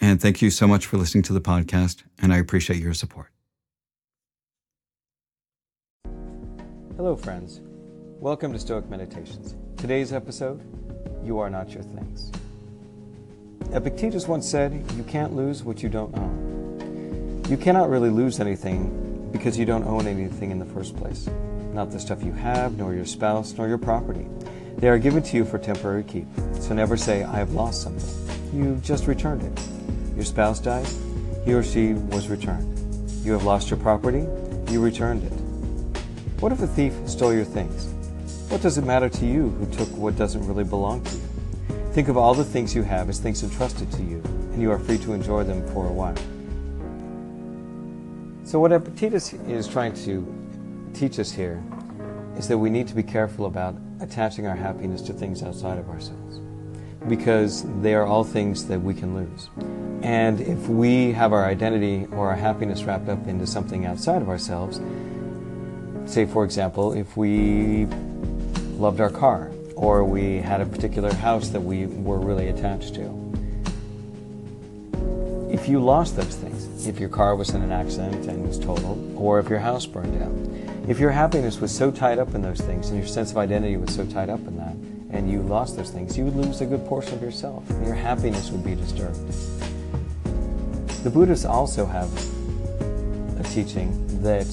and thank you so much for listening to the podcast, and I appreciate your support. Hello, friends. Welcome to Stoic Meditations. Today's episode You Are Not Your Things. Epictetus once said, You can't lose what you don't own. You cannot really lose anything because you don't own anything in the first place. Not the stuff you have, nor your spouse, nor your property. They are given to you for temporary keep. So never say, I have lost something. You've just returned it. Your spouse died, he or she was returned. You have lost your property, you returned it. What if a thief stole your things? What does it matter to you who took what doesn't really belong to you? Think of all the things you have as things entrusted to you, and you are free to enjoy them for a while. So, what Epictetus is trying to teach us here is that we need to be careful about attaching our happiness to things outside of ourselves because they are all things that we can lose. And if we have our identity or our happiness wrapped up into something outside of ourselves, say, for example, if we loved our car, or we had a particular house that we were really attached to. If you lost those things, if your car was in an accident and was totaled, or if your house burned down, if your happiness was so tied up in those things and your sense of identity was so tied up in that, and you lost those things, you would lose a good portion of yourself. And your happiness would be disturbed. The Buddhists also have a teaching that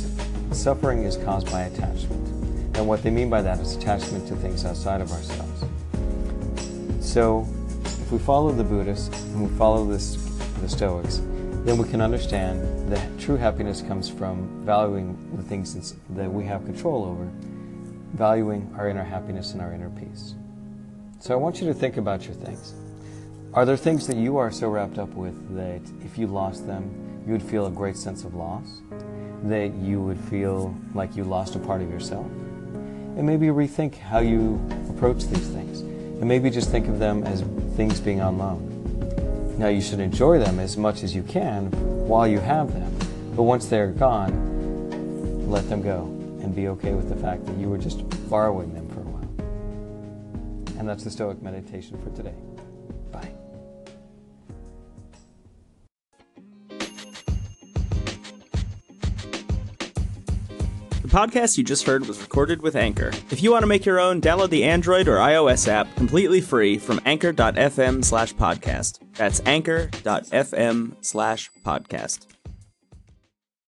suffering is caused by attachment. And what they mean by that is attachment to things outside of ourselves. So, if we follow the Buddhists and we follow this, the Stoics, then we can understand that true happiness comes from valuing the things that we have control over, valuing our inner happiness and our inner peace. So, I want you to think about your things. Are there things that you are so wrapped up with that if you lost them, you would feel a great sense of loss? That you would feel like you lost a part of yourself? and maybe rethink how you approach these things. And maybe just think of them as things being on loan. Now, you should enjoy them as much as you can while you have them, but once they're gone, let them go and be okay with the fact that you were just borrowing them. And that's the Stoic meditation for today. Bye. The podcast you just heard was recorded with Anchor. If you want to make your own, download the Android or iOS app completely free from anchor.fm slash podcast. That's anchor.fm slash podcast.